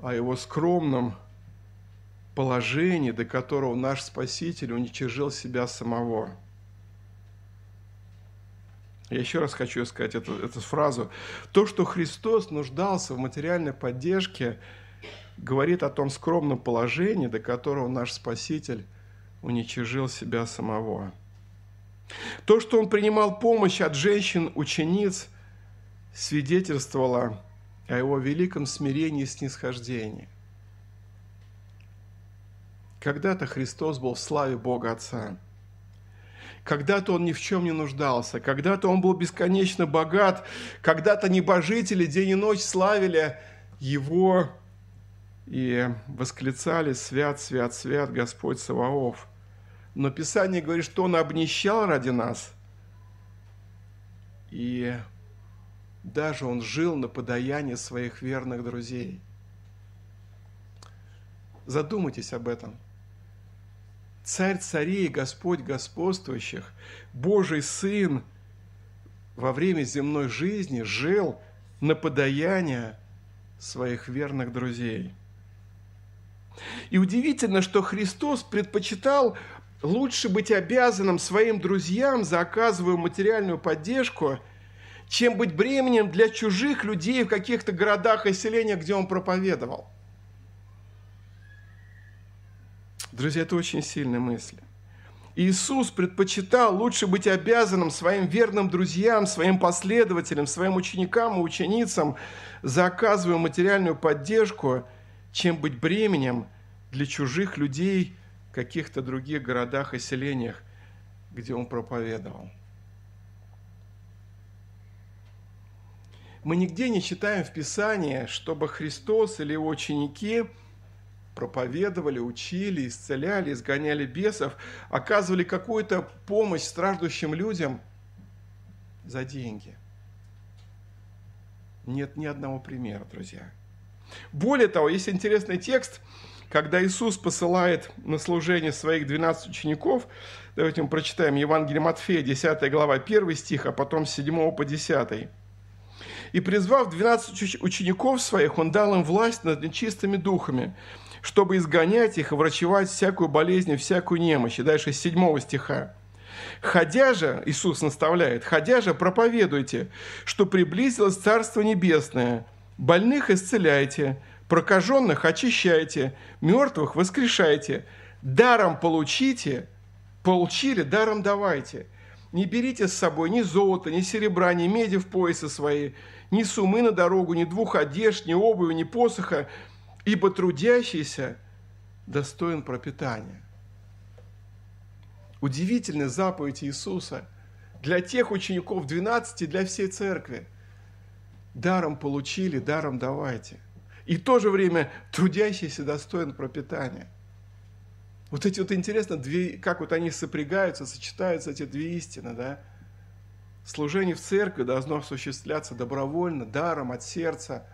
о его скромном положение, до которого наш Спаситель уничижил себя самого. Я еще раз хочу сказать эту, эту фразу. То, что Христос нуждался в материальной поддержке, говорит о том скромном положении, до которого наш Спаситель уничижил себя самого. То, что он принимал помощь от женщин-учениц, свидетельствовало о его великом смирении и снисхождении – Когда-то Христос был в славе Бога Отца. Когда-то он ни в чем не нуждался, когда-то он был бесконечно богат, когда-то небожители день и ночь славили его и восклицали «Свят, свят, свят Господь Саваоф». Но Писание говорит, что он обнищал ради нас, и даже он жил на подаяние своих верных друзей. Задумайтесь об этом – Царь царей, Господь господствующих, Божий Сын во время земной жизни жил на подаяние своих верных друзей. И удивительно, что Христос предпочитал лучше быть обязанным своим друзьям за оказываемую материальную поддержку, чем быть бременем для чужих людей в каких-то городах и селениях, где он проповедовал – Друзья, это очень сильная мысль. Иисус предпочитал лучше быть обязанным своим верным друзьям, своим последователям, своим ученикам и ученицам за оказываемую материальную поддержку, чем быть бременем для чужих людей в каких-то других городах и селениях, где он проповедовал. Мы нигде не читаем в Писании, чтобы Христос или его ученики – проповедовали, учили, исцеляли, изгоняли бесов, оказывали какую-то помощь страждущим людям за деньги. Нет ни одного примера, друзья. Более того, есть интересный текст, когда Иисус посылает на служение своих 12 учеников, давайте мы прочитаем Евангелие Матфея, 10 глава, 1 стих, а потом с 7 по 10. «И призвав 12 учеников своих, Он дал им власть над нечистыми духами, чтобы изгонять их и врачевать всякую болезнь и всякую немощь. И дальше с 7 стиха. «Ходя же, Иисус наставляет, ходя же проповедуйте, что приблизилось Царство Небесное, больных исцеляйте, прокаженных очищайте, мертвых воскрешайте, даром получите, получили, даром давайте. Не берите с собой ни золота, ни серебра, ни меди в поясы свои, ни сумы на дорогу, ни двух одежд, ни обуви, ни посоха, ибо трудящийся достоин пропитания. Удивительная заповедь Иисуса для тех учеников 12, для всей церкви. Даром получили, даром давайте. И в то же время трудящийся достоин пропитания. Вот эти вот интересно, две, как вот они сопрягаются, сочетаются эти две истины, да? Служение в церкви должно осуществляться добровольно, даром, от сердца,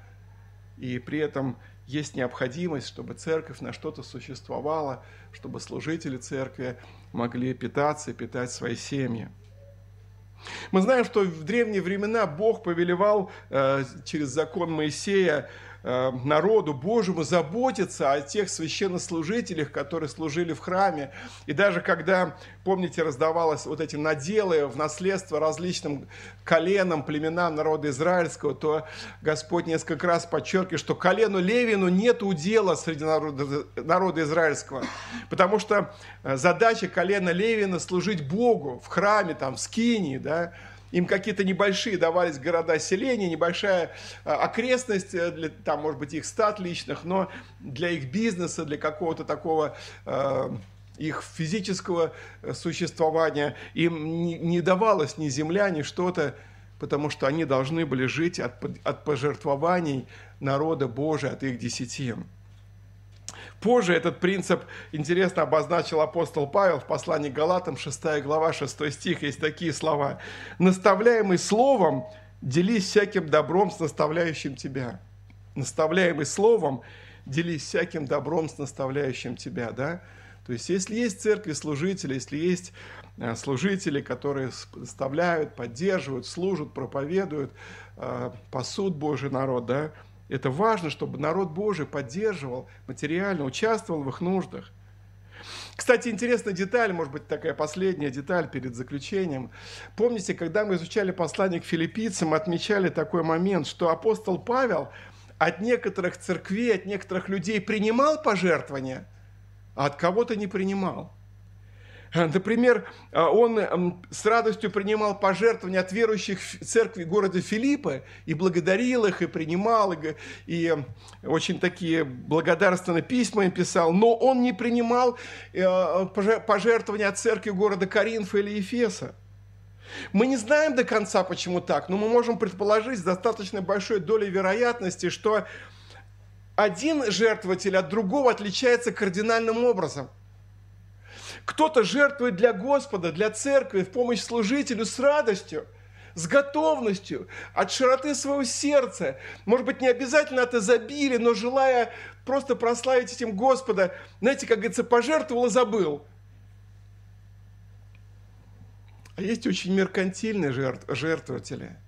и при этом есть необходимость, чтобы церковь на что-то существовала, чтобы служители церкви могли питаться и питать свои семьи. Мы знаем, что в древние времена Бог повелевал э, через закон Моисея народу Божьему заботиться о тех священнослужителях, которые служили в храме. И даже когда, помните, раздавалось вот эти наделы в наследство различным коленам, племенам народа израильского, то Господь несколько раз подчеркивает, что колену Левину нет удела среди народа, народа израильского. Потому что э, задача колена Левина служить Богу в храме, там, в скинии, да, им какие-то небольшие давались города, селения, небольшая а, окрестность, э, для, там, может быть, их стат личных, но для их бизнеса, для какого-то такого э, их физического э, существования им не, не давалось ни земля, ни что-то, потому что они должны были жить от, от пожертвований народа Божия, от их десятин. Позже этот принцип интересно обозначил апостол Павел в послании к Галатам, 6 глава, 6 стих, есть такие слова. «Наставляемый словом, делись всяким добром с наставляющим тебя». Наставляемый словом, делись всяким добром с наставляющим тебя, да? То есть, если есть церкви служители, если есть э, служители, которые наставляют, поддерживают, служат, проповедуют, э, пасут Божий народ, да, это важно, чтобы народ Божий поддерживал материально, участвовал в их нуждах. Кстати, интересная деталь, может быть, такая последняя деталь перед заключением. Помните, когда мы изучали послание к филиппийцам, отмечали такой момент, что апостол Павел от некоторых церквей, от некоторых людей принимал пожертвования, а от кого-то не принимал. Например, он с радостью принимал пожертвования от верующих в церкви города Филиппа и благодарил их, и принимал, и, и очень такие благодарственные письма им писал, но он не принимал э, пожертвования от церкви города Коринфа или Ефеса. Мы не знаем до конца, почему так, но мы можем предположить с достаточно большой долей вероятности, что один жертвователь от другого отличается кардинальным образом. Кто-то жертвует для Господа, для церкви, в помощь служителю с радостью, с готовностью, от широты своего сердца. Может быть, не обязательно от изобилия, но желая просто прославить этим Господа. Знаете, как говорится, пожертвовал и забыл. А есть очень меркантильные жертв, жертвователи –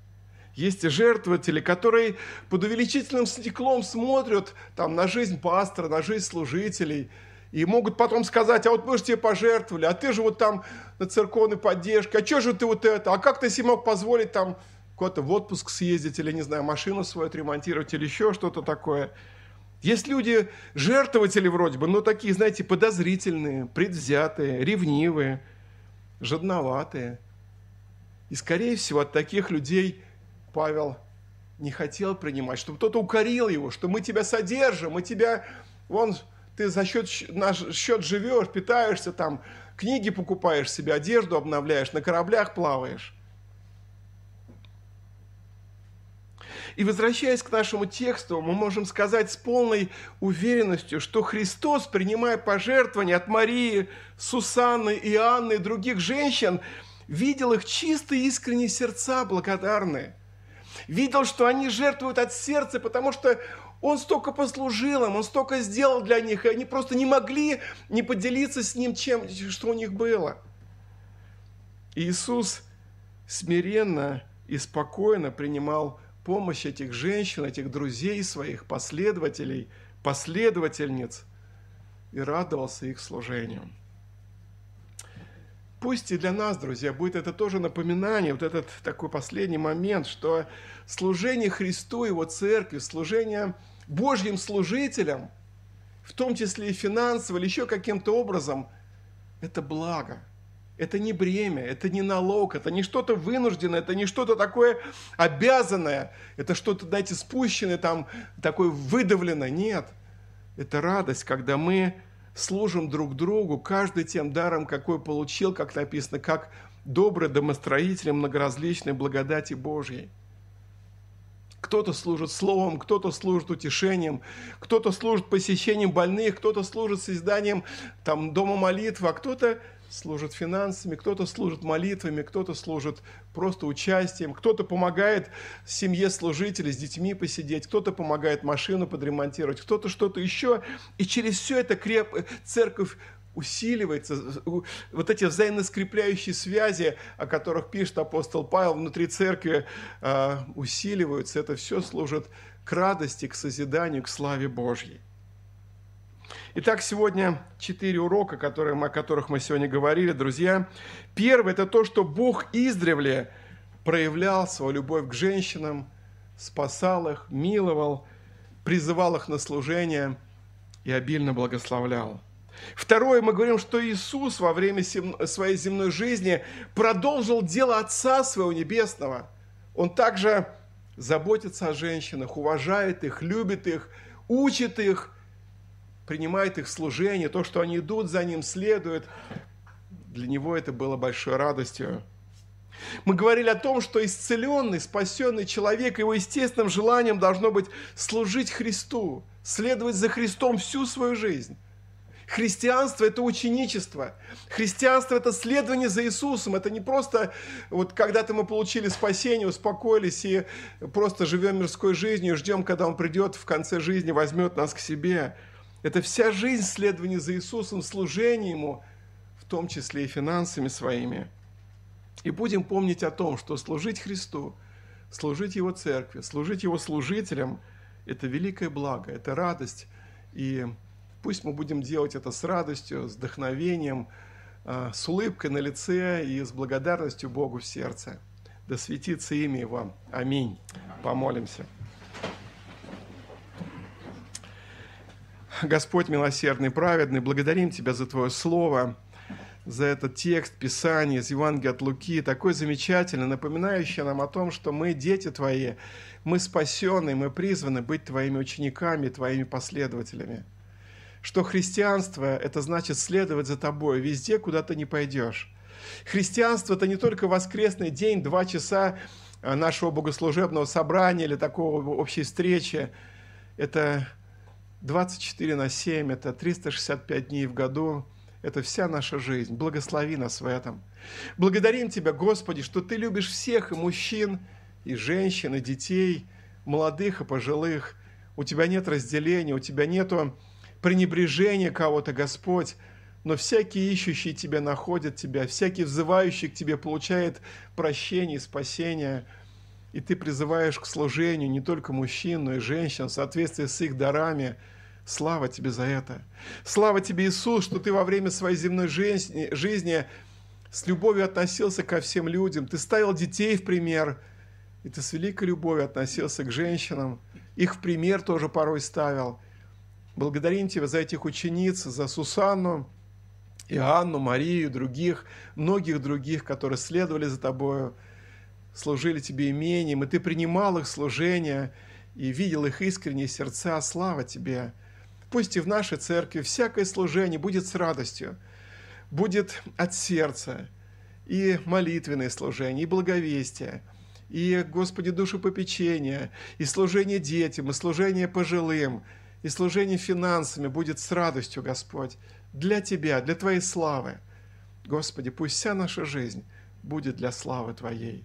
есть жертвователи, которые под увеличительным стеклом смотрят там, на жизнь пастора, на жизнь служителей, и могут потом сказать, а вот мы же тебе пожертвовали, а ты же вот там на церковной поддержке, а что же ты вот это, а как ты себе мог позволить там куда-то в отпуск съездить или, не знаю, машину свою отремонтировать или еще что-то такое. Есть люди, жертвователи вроде бы, но такие, знаете, подозрительные, предвзятые, ревнивые, жадноватые. И, скорее всего, от таких людей – Павел не хотел принимать, чтобы кто-то укорил его, что мы тебя содержим, мы тебя, вон, ты за счет, наш счет живешь, питаешься там, книги покупаешь себе, одежду обновляешь, на кораблях плаваешь. И возвращаясь к нашему тексту, мы можем сказать с полной уверенностью, что Христос, принимая пожертвования от Марии, Сусанны, Иоанны и других женщин, видел их чистые искренние сердца благодарные – видел, что они жертвуют от сердца, потому что он столько послужил им, он столько сделал для них, и они просто не могли не поделиться с ним чем, что у них было. Иисус смиренно и спокойно принимал помощь этих женщин, этих друзей своих, последователей, последовательниц, и радовался их служению. Пусть и для нас, друзья, будет это тоже напоминание, вот этот такой последний момент, что служение Христу, Его Церкви, служение Божьим служителям, в том числе и финансово или еще каким-то образом, это благо. Это не бремя, это не налог, это не что-то вынужденное, это не что-то такое обязанное, это что-то, знаете, спущенное, там, такое выдавленное. Нет, это радость, когда мы служим друг другу, каждый тем даром, какой получил, как написано, как добрый домостроитель многоразличной благодати Божьей. Кто-то служит словом, кто-то служит утешением, кто-то служит посещением больных, кто-то служит созданием там, дома молитвы, а кто-то служит финансами, кто-то служит молитвами, кто-то служит просто участием, кто-то помогает семье служителей с детьми посидеть, кто-то помогает машину подремонтировать, кто-то что-то еще. И через все это креп... церковь усиливается, вот эти взаимно скрепляющие связи, о которых пишет апостол Павел внутри церкви, а, усиливаются. Это все служит к радости, к созиданию, к славе Божьей. Итак, сегодня четыре урока, которые, о которых мы сегодня говорили, друзья. Первый – это то, что Бог издревле проявлял свою любовь к женщинам, спасал их, миловал, призывал их на служение и обильно благословлял. Второе, мы говорим, что Иисус во время своей земной жизни продолжил дело Отца Своего Небесного. Он также заботится о женщинах, уважает их, любит их, учит их – принимает их служение, то, что они идут за ним, следуют, для него это было большой радостью. Мы говорили о том, что исцеленный, спасенный человек, его естественным желанием должно быть служить Христу, следовать за Христом всю свою жизнь. Христианство – это ученичество. Христианство – это следование за Иисусом. Это не просто вот когда-то мы получили спасение, успокоились и просто живем мирской жизнью, ждем, когда Он придет в конце жизни, возьмет нас к себе. Это вся жизнь следования за Иисусом, служение Ему, в том числе и финансами своими. И будем помнить о том, что служить Христу, служить Его церкви, служить Его служителям – это великое благо, это радость. И пусть мы будем делать это с радостью, с вдохновением, а, с улыбкой на лице и с благодарностью Богу в сердце. Да светится имя Его. Аминь. Помолимся. Господь милосердный, праведный, благодарим Тебя за Твое Слово, за этот текст Писания из Евангелия от Луки, такой замечательный, напоминающий нам о том, что мы дети Твои, мы спасенные, мы призваны быть Твоими учениками, Твоими последователями. Что христианство – это значит следовать за Тобой везде, куда ты не пойдешь. Христианство – это не только воскресный день, два часа э, нашего богослужебного собрания или такого общей встречи. Это 24 на 7, это 365 дней в году – это вся наша жизнь. Благослови нас в этом. Благодарим Тебя, Господи, что Ты любишь всех, и мужчин, и женщин, и детей, молодых и пожилых. У Тебя нет разделения, у Тебя нет пренебрежения кого-то, Господь. Но всякий ищущий Тебя находит Тебя, всякий взывающий к Тебе получает прощение и спасение. И Ты призываешь к служению не только мужчин, но и женщин в соответствии с их дарами – Слава тебе за это. Слава тебе, Иисус, что ты во время своей земной жизни, жизни с любовью относился ко всем людям. Ты ставил детей в пример, и ты с великой любовью относился к женщинам. Их в пример тоже порой ставил. Благодарим тебя за этих учениц, за Сусанну, Иоанну, Марию, других, многих других, которые следовали за тобою, служили тебе имением, и ты принимал их служение и видел их искренние сердца. Слава тебе! Пусть и в нашей церкви всякое служение будет с радостью, будет от сердца, и молитвенное служение, и благовестие, и, Господи, душепопечение, и служение детям, и служение пожилым, и служение финансами будет с радостью, Господь, для Тебя, для Твоей славы. Господи, пусть вся наша жизнь будет для славы Твоей.